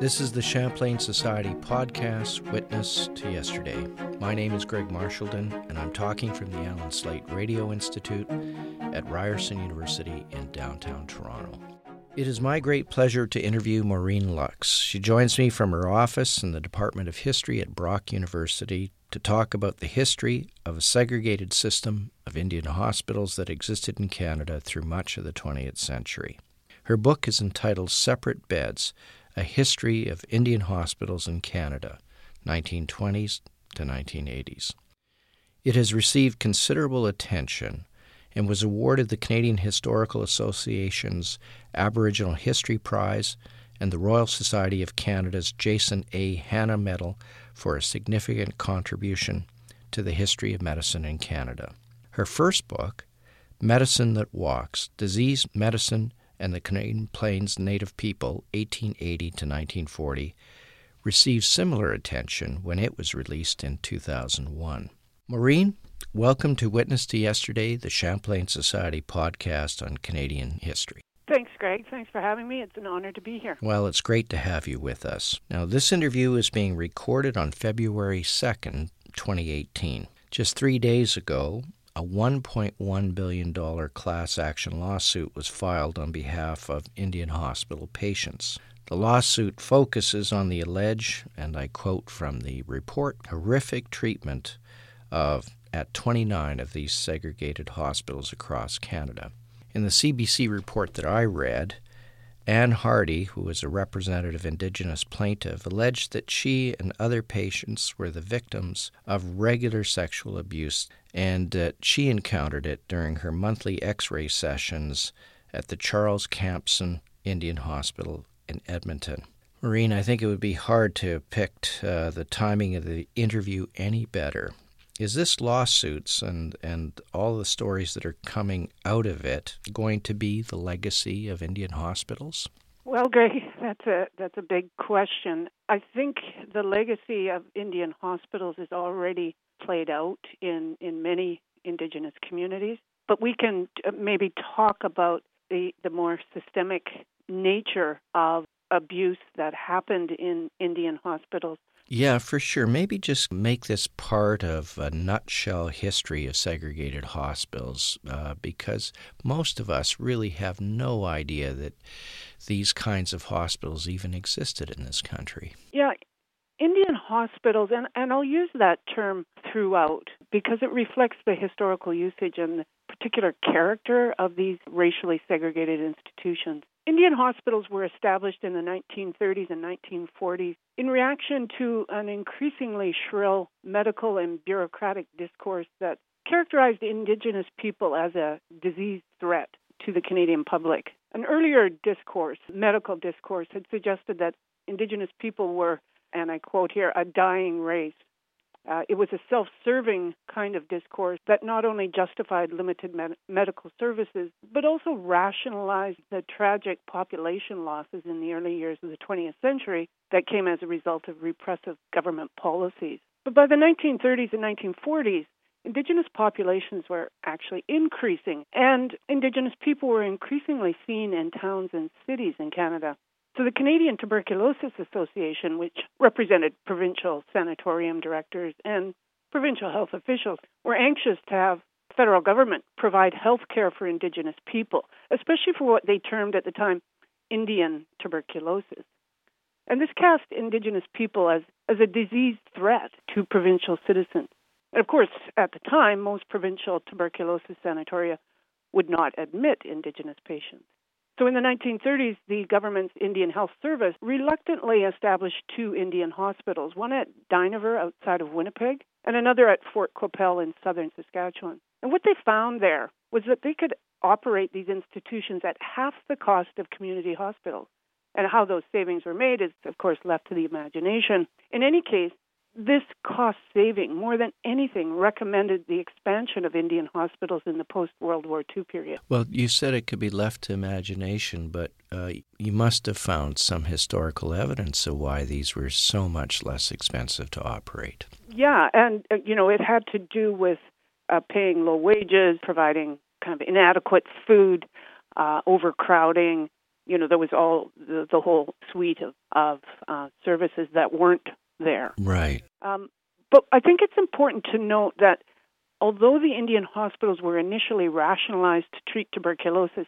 This is the Champlain Society podcast, Witness to Yesterday. My name is Greg Marchildon, and I'm talking from the Allan Slaight Radio Institute at Ryerson University in downtown Toronto. It is my great pleasure to interview Maureen Lux. She joins me from her office in the Department of History at Brock University to talk about the history of a segregated system of Indian hospitals that existed in Canada through much of the 20th century. Her book is entitled Separate Beds A History of Indian Hospitals in Canada, 1920s to 1980s. It has received considerable attention and was awarded the Canadian Historical Association's Aboriginal History Prize and the Royal Society of Canada's Jason A. Hannah Medal for a significant contribution to the history of medicine in Canada. Her first book, Medicine That Walks Disease, Medicine, and the Canadian Plains Native People, 1880 to 1940, received similar attention when it was released in 2001. Maureen, welcome to Witness to Yesterday, the Champlain Society podcast on Canadian history. Thanks, Greg. Thanks for having me. It's an honor to be here. Well, it's great to have you with us. Now, this interview is being recorded on February 2nd, 2018. Just three days ago, a $1.1 billion class action lawsuit was filed on behalf of Indian hospital patients. The lawsuit focuses on the alleged, and I quote from the report, horrific treatment of at 29 of these segregated hospitals across Canada. In the CBC report that I read, Anne Hardy, who was a representative Indigenous plaintiff, alleged that she and other patients were the victims of regular sexual abuse and that she encountered it during her monthly x ray sessions at the Charles Camsell Indian Hospital in Edmonton. Maureen, I think it would be hard to have picked uh, the timing of the interview any better is this lawsuits and, and all the stories that are coming out of it going to be the legacy of Indian hospitals? Well, Greg, that's a that's a big question. I think the legacy of Indian hospitals is already played out in in many indigenous communities, but we can uh, maybe talk about the the more systemic nature of abuse that happened in Indian hospitals yeah, for sure. Maybe just make this part of a nutshell history of segregated hospitals uh, because most of us really have no idea that these kinds of hospitals even existed in this country. Yeah, Indian hospitals, and, and I'll use that term throughout because it reflects the historical usage and the particular character of these racially segregated institutions. Indian hospitals were established in the 1930s and 1940s in reaction to an increasingly shrill medical and bureaucratic discourse that characterized Indigenous people as a disease threat to the Canadian public. An earlier discourse, medical discourse, had suggested that Indigenous people were, and I quote here, a dying race uh, it was a self serving kind of discourse that not only justified limited med- medical services, but also rationalized the tragic population losses in the early years of the 20th century that came as a result of repressive government policies. But by the 1930s and 1940s, Indigenous populations were actually increasing, and Indigenous people were increasingly seen in towns and cities in Canada. So the Canadian Tuberculosis Association, which represented provincial sanatorium directors and provincial health officials, were anxious to have federal government provide health care for Indigenous people, especially for what they termed at the time Indian tuberculosis. And this cast Indigenous people as, as a disease threat to provincial citizens. And of course, at the time, most provincial tuberculosis sanatoria would not admit Indigenous patients. So in the 1930s, the government's Indian Health Service reluctantly established two Indian hospitals, one at Dynevor outside of Winnipeg and another at Fort Qu'Appelle in southern Saskatchewan. And what they found there was that they could operate these institutions at half the cost of community hospitals. And how those savings were made is, of course, left to the imagination. In any case, this cost saving, more than anything, recommended the expansion of Indian hospitals in the post World War II period. Well, you said it could be left to imagination, but uh, you must have found some historical evidence of why these were so much less expensive to operate. Yeah, and, uh, you know, it had to do with uh, paying low wages, providing kind of inadequate food, uh, overcrowding, you know, there was all the, the whole suite of, of uh, services that weren't there. Right. Um, but I think it's important to note that although the Indian hospitals were initially rationalized to treat tuberculosis,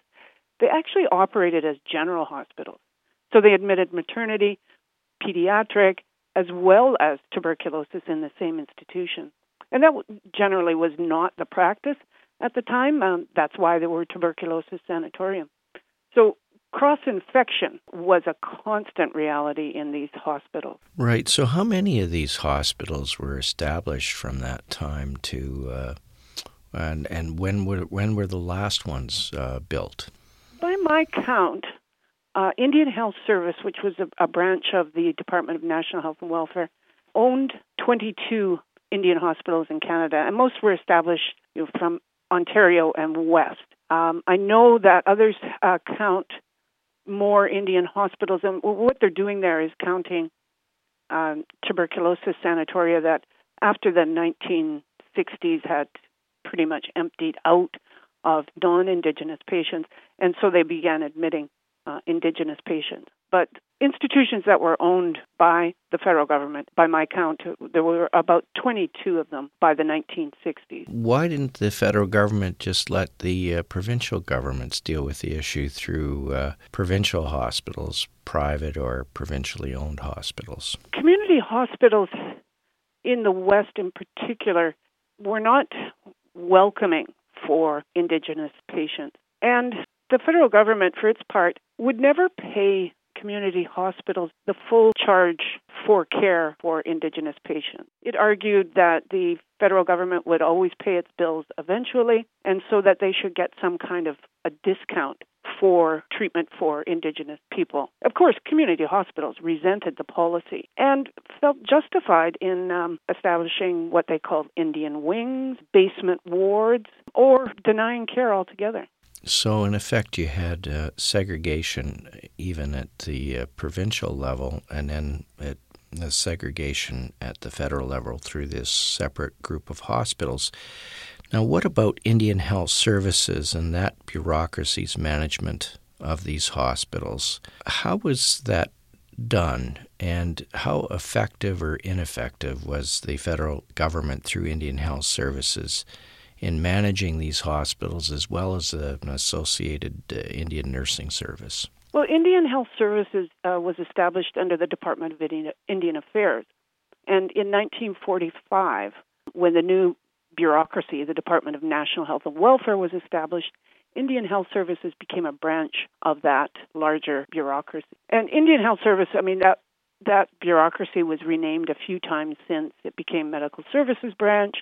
they actually operated as general hospitals. So they admitted maternity, pediatric, as well as tuberculosis in the same institution. And that generally was not the practice at the time. Um, that's why there were tuberculosis sanatorium. So cross infection was a constant reality in these hospitals. Right. So, how many of these hospitals were established from that time to, uh, and and when were when were the last ones uh, built? By my count, uh, Indian Health Service, which was a, a branch of the Department of National Health and Welfare, owned 22 Indian hospitals in Canada, and most were established you know, from Ontario and west. Um, I know that others uh, count more Indian hospitals, and what they're doing there is counting um, tuberculosis sanatoria that after the 1960s had pretty much emptied out of non Indigenous patients, and so they began admitting uh, Indigenous patients. But institutions that were owned by the federal government, by my count, there were about 22 of them by the 1960s. Why didn't the federal government just let the uh, provincial governments deal with the issue through uh, provincial hospitals, private or provincially owned hospitals? Community hospitals in the West, in particular, were not welcoming for Indigenous patients. And the federal government, for its part, would never pay community hospitals the full charge for care for Indigenous patients. It argued that the federal government would always pay its bills eventually, and so that they should get some kind of a discount for treatment for Indigenous people. Of course, community hospitals resented the policy and felt justified in um, establishing what they called Indian wings, basement wards, or denying care altogether. So, in effect, you had uh, segregation even at the uh, provincial level, and then at the segregation at the federal level through this separate group of hospitals. Now, what about Indian Health Services and that bureaucracy's management of these hospitals? How was that done, and how effective or ineffective was the federal government through Indian Health Services in managing these hospitals as well as an associated uh, Indian Nursing Service? Well, Indian Health Services uh, was established under the Department of Indian Affairs. And in 1945, when the new bureaucracy, the Department of National Health and Welfare, was established, Indian Health Services became a branch of that larger bureaucracy. And Indian Health Service, I mean, that that bureaucracy was renamed a few times since it became Medical Services Branch,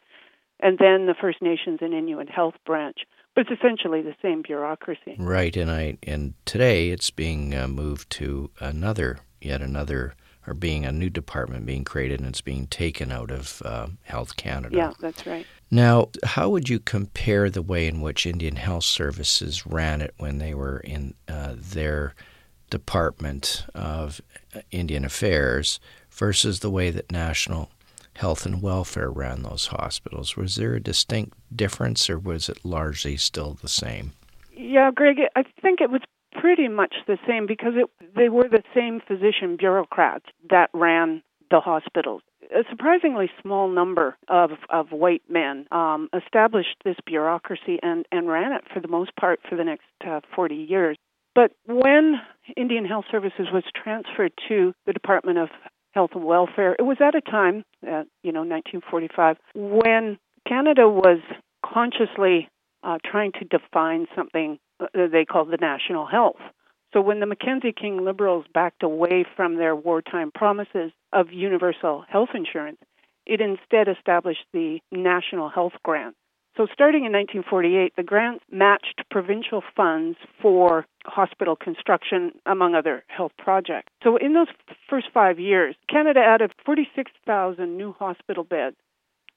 and then the First Nations and Inuit Health Branch. But it's essentially the same bureaucracy. Right, and I and today it's being uh, moved to another, yet another, or being a new department being created, and it's being taken out of uh, Health Canada. Yeah, that's right. Now, how would you compare the way in which Indian Health Services ran it when they were in uh, their Department of Indian Affairs versus the way that National health and welfare ran those hospitals. Was there a distinct difference, or was it largely still the same? Yeah, Greg, I think it was pretty much the same because it, they were the same physician bureaucrats that ran the hospitals. A surprisingly small number of, of white men um, established this bureaucracy and, and ran it for the most part for the next uh, 40 years. But when Indian Health Services was transferred to the Department of health and welfare. It was at a time, uh, you know, 1945, when Canada was consciously uh, trying to define something uh, they called the national health. So when the Mackenzie King Liberals backed away from their wartime promises of universal health insurance, it instead established the National Health Grant, so, starting in 1948, the grants matched provincial funds for hospital construction, among other health projects. So, in those first five years, Canada added 46,000 new hospital beds.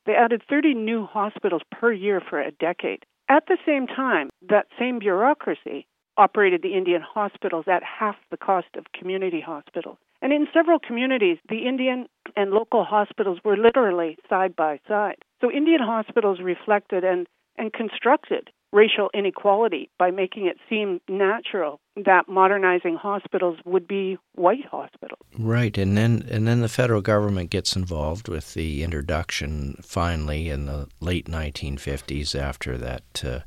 They added 30 new hospitals per year for a decade. At the same time, that same bureaucracy operated the Indian hospitals at half the cost of community hospitals. And in several communities, the Indian and local hospitals were literally side by side. So Indian hospitals reflected and, and constructed racial inequality by making it seem natural that modernizing hospitals would be white hospitals. Right, and then and then the federal government gets involved with the introduction finally in the late 1950s after that uh,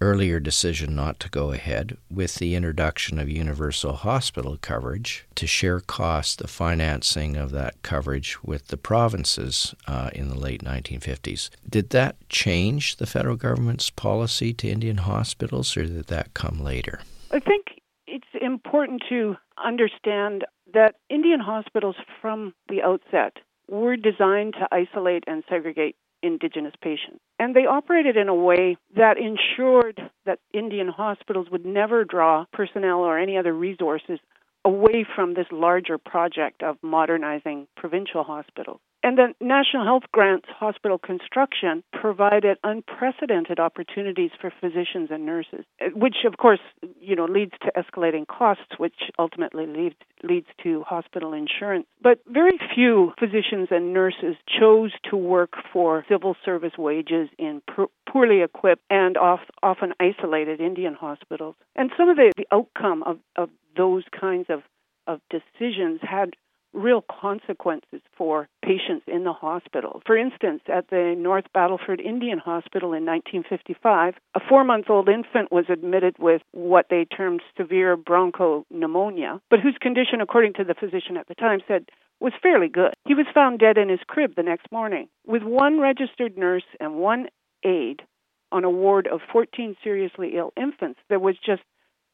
earlier decision not to go ahead with the introduction of universal hospital coverage to share costs, the financing of that coverage with the provinces uh, in the late 1950s. Did that change the federal government's policy to Indian hospitals, or did that come later? I think it's important to understand that Indian hospitals from the outset were designed to isolate and segregate Indigenous patients. And they operated in a way that ensured that Indian hospitals would never draw personnel or any other resources away from this larger project of modernizing provincial hospitals. And the National Health Grants hospital construction provided unprecedented opportunities for physicians and nurses, which of course, you know, leads to escalating costs, which ultimately leads leads to hospital insurance. But very few physicians and nurses chose to work for civil service wages in poorly equipped and off, often isolated Indian hospitals. And some of the, the outcome of, of those kinds of of decisions had real consequences for patients in the hospital. For instance, at the North Battleford Indian Hospital in 1955, a four month old infant was admitted with what they termed severe bronchopneumonia, but whose condition, according to the physician at the time, said was fairly good. He was found dead in his crib the next morning. With one registered nurse and one aide on a ward of 14 seriously ill infants, there was just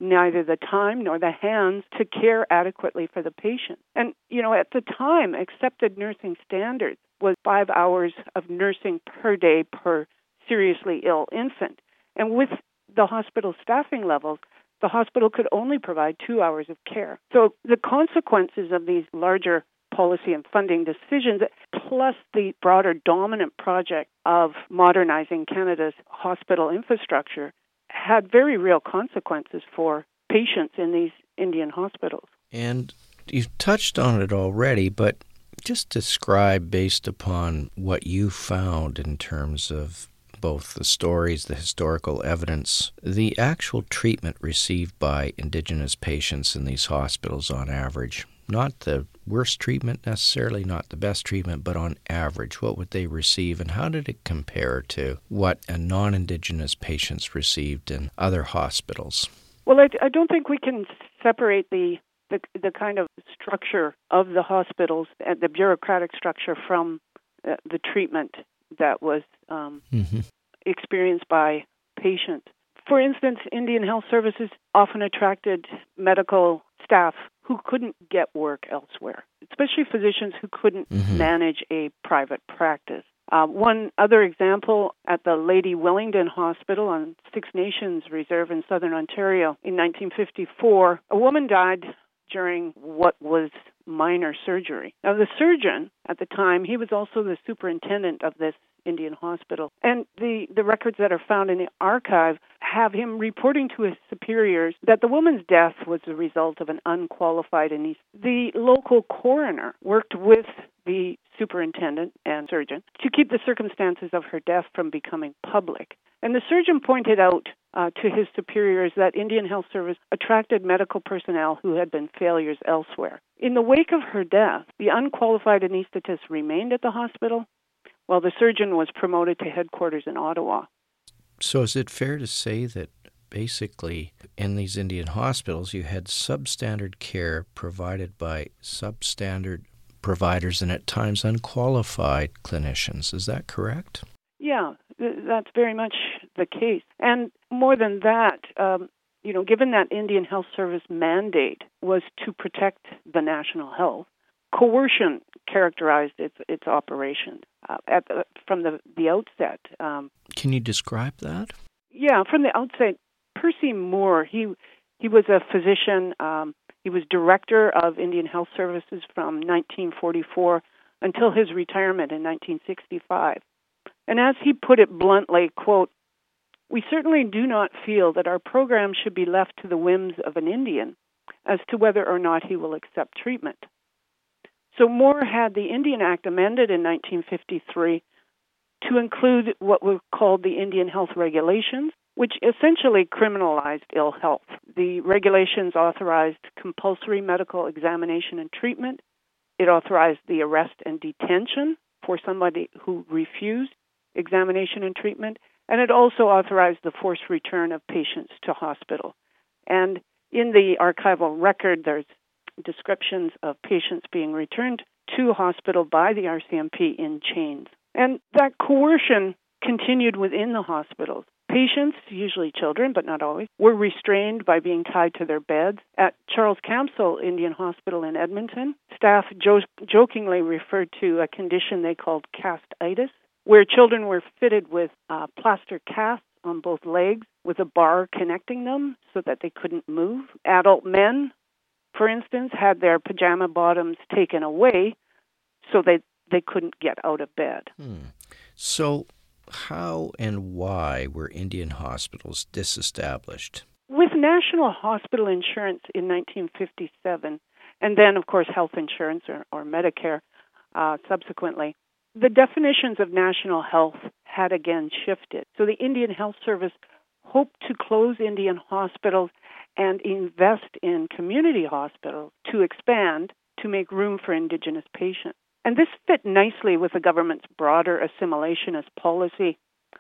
neither the time nor the hands to care adequately for the patient. And, you know, at the time, accepted nursing standards was five hours of nursing per day per seriously ill infant. And with the hospital staffing levels, the hospital could only provide two hours of care. So the consequences of these larger policy and funding decisions, plus the broader dominant project of modernizing Canada's hospital infrastructure, had very real consequences for patients in these Indian hospitals. And you've touched on it already, but just describe based upon what you found in terms of both the stories, the historical evidence, the actual treatment received by Indigenous patients in these hospitals on average. Not the worst treatment necessarily, not the best treatment, but on average, what would they receive and how did it compare to what a non Indigenous patients received in other hospitals? Well, I, I don't think we can separate the, the, the kind of structure of the hospitals and the bureaucratic structure from uh, the treatment that was um, mm-hmm. experienced by patients. For instance, Indian Health Services often attracted medical staff who couldn't get work elsewhere, especially physicians who couldn't mm-hmm. manage a private practice. Uh, one other example at the Lady Willingdon Hospital on Six Nations Reserve in southern Ontario in 1954, a woman died during what was minor surgery. Now, the surgeon at the time, he was also the superintendent of this Indian Hospital. And the, the records that are found in the archive have him reporting to his superiors that the woman's death was the result of an unqualified anesthesia. The local coroner worked with the superintendent and surgeon to keep the circumstances of her death from becoming public. And the surgeon pointed out uh, to his superiors that Indian Health Service attracted medical personnel who had been failures elsewhere. In the wake of her death, the unqualified anesthetist remained at the hospital while the surgeon was promoted to headquarters in Ottawa. So, is it fair to say that basically in these Indian hospitals you had substandard care provided by substandard providers and at times unqualified clinicians? Is that correct? Yeah, that's very much the case. And more than that, um, you know, given that Indian Health Service mandate was to protect the national health, coercion characterized its its operations uh, at the, from the the outset. Um, Can you describe that? Yeah, from the outset, Percy Moore he he was a physician. Um, he was director of Indian Health Services from 1944 until his retirement in 1965. And as he put it bluntly, quote, we certainly do not feel that our program should be left to the whims of an Indian as to whether or not he will accept treatment. So Moore had the Indian Act amended in 1953 to include what were called the Indian Health Regulations, which essentially criminalized ill health. The regulations authorized compulsory medical examination and treatment. It authorized the arrest and detention for somebody who refused examination and treatment, and it also authorized the forced return of patients to hospital. And in the archival record, there's descriptions of patients being returned to hospital by the RCMP in chains. And that coercion continued within the hospitals. Patients, usually children, but not always, were restrained by being tied to their beds. At Charles Camsell Indian Hospital in Edmonton, staff jo- jokingly referred to a condition they called castitis, where children were fitted with uh, plaster casts on both legs with a bar connecting them so that they couldn't move. Adult men, for instance, had their pajama bottoms taken away so they they couldn't get out of bed. Hmm. So how and why were Indian hospitals disestablished? With national hospital insurance in 1957, and then, of course, health insurance or, or Medicare uh, subsequently, the definitions of national health had again shifted. So the Indian Health Service hoped to close Indian hospitals and invest in community hospitals to expand to make room for Indigenous patients. And this fit nicely with the government's broader assimilationist policy,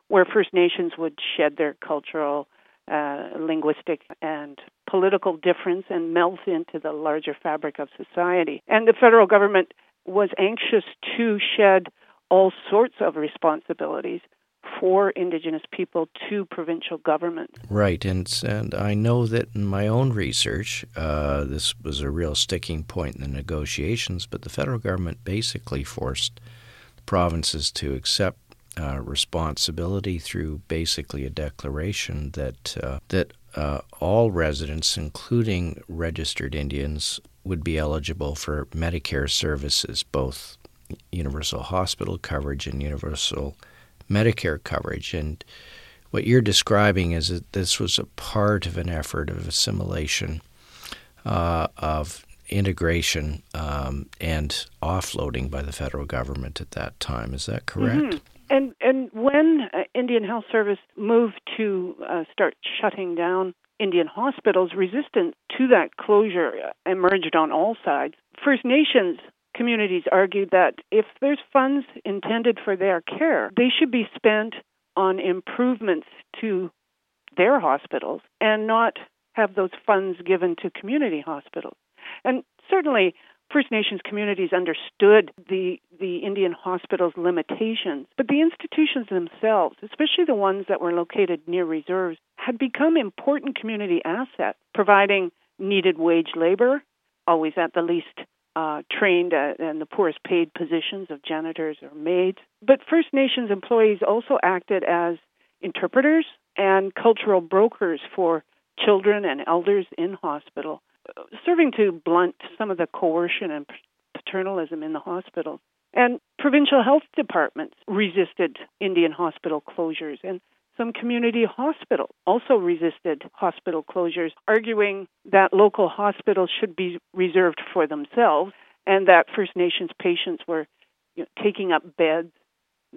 where First Nations would shed their cultural, uh, linguistic, and political difference and melt into the larger fabric of society. And the federal government was anxious to shed all sorts of responsibilities for Indigenous people to provincial government. Right, and and I know that in my own research, uh, this was a real sticking point in the negotiations. But the federal government basically forced the provinces to accept uh, responsibility through basically a declaration that uh, that uh, all residents, including registered Indians, would be eligible for Medicare services, both universal hospital coverage and universal Medicare coverage. And what you're describing is that this was a part of an effort of assimilation, uh, of integration, um, and offloading by the federal government at that time. Is that correct? Mm-hmm. And and when uh, Indian Health Service moved to uh, start shutting down Indian hospitals, resistance to that closure emerged on all sides. First Nations communities argued that if there's funds intended for their care, they should be spent on improvements to their hospitals and not have those funds given to community hospitals. And certainly, First Nations communities understood the, the Indian hospitals' limitations, but the institutions themselves, especially the ones that were located near reserves, had become important community assets, providing needed wage labor, always at the least uh, trained at, in the poorest paid positions of janitors or maids. But First Nations employees also acted as interpreters and cultural brokers for children and elders in hospital, serving to blunt some of the coercion and paternalism in the hospitals. And provincial health departments resisted Indian hospital closures, and some community hospitals also resisted hospital closures, arguing that local hospitals should be reserved for themselves and that First Nations patients were you know, taking up beds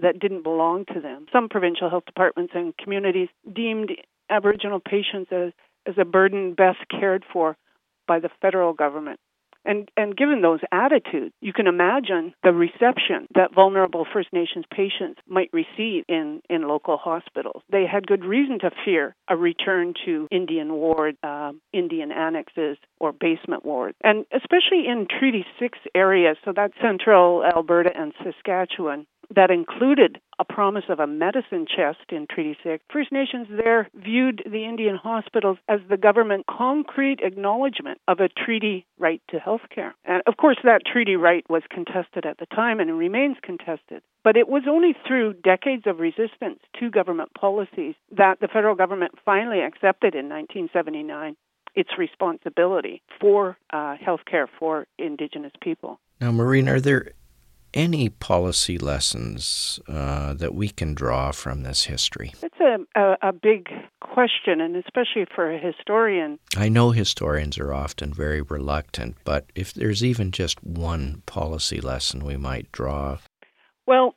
that didn't belong to them. Some provincial health departments and communities deemed Aboriginal patients as, as a burden best cared for by the federal government. And, and given those attitudes, you can imagine the reception that vulnerable First Nations patients might receive in, in local hospitals. They had good reason to fear a return to Indian ward, uh, Indian annexes, or basement wards. And especially in Treaty 6 areas, so that's central Alberta and Saskatchewan, that included a promise of a medicine chest in Treaty 6, First Nations there viewed the Indian hospitals as the government concrete acknowledgement of a treaty right to health care. And of course, that treaty right was contested at the time and remains contested. But it was only through decades of resistance to government policies that the federal government finally accepted in 1979 its responsibility for uh, health care for Indigenous people. Now, Maureen, are there any policy lessons uh, that we can draw from this history? It's a, a, a, big question, and especially for a historian. I know historians are often very reluctant, but if there's even just one policy lesson we might draw. Well,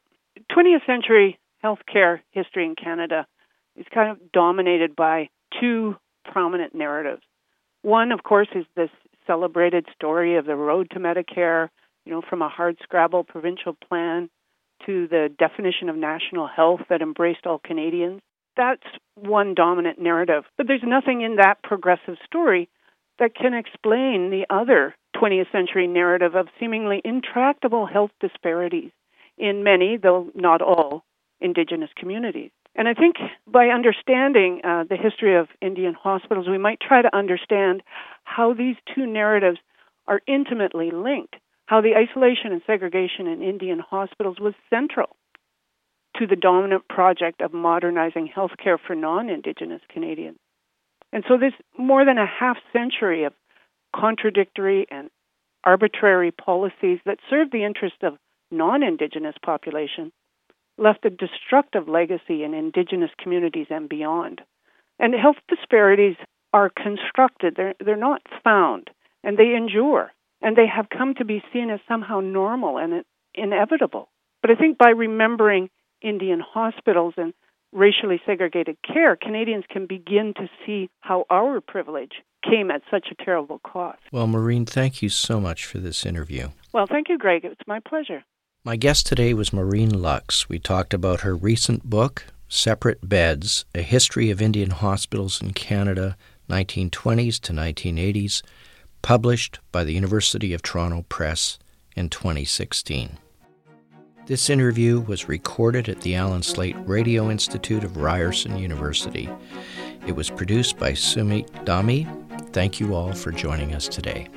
20th century healthcare history in Canada is kind of dominated by two prominent narratives. One, of course, is this celebrated story of the road to Medicare, you know, from a hard scrabble provincial plan to the definition of national health that embraced all Canadians. That's one dominant narrative. But there's nothing in that progressive story that can explain the other 20th century narrative of seemingly intractable health disparities in many, though not all, Indigenous communities. And I think by understanding uh, the history of Indian hospitals, we might try to understand how these two narratives are intimately linked, how the isolation and segregation in Indian hospitals was central to the dominant project of modernizing healthcare for non Indigenous Canadians. And so, this more than a half century of contradictory and arbitrary policies that served the interest of non Indigenous population left a destructive legacy in Indigenous communities and beyond. And health disparities are constructed, they're, they're not found, and they endure, and they have come to be seen as somehow normal and inevitable. But I think by remembering Indian hospitals and racially segregated care, Canadians can begin to see how our privilege came at such a terrible cost. Well, Maureen, thank you so much for this interview. Well, thank you, Greg. It's my pleasure. My guest today was Maureen Lux. We talked about her recent book, Separate Beds A History of Indian Hospitals in Canada, 1920s to 1980s, published by the University of Toronto Press in 2016. This interview was recorded at the Allan Slaight Radio Institute of Ryerson University. It was produced by Sumit Dami. Thank you all for joining us today.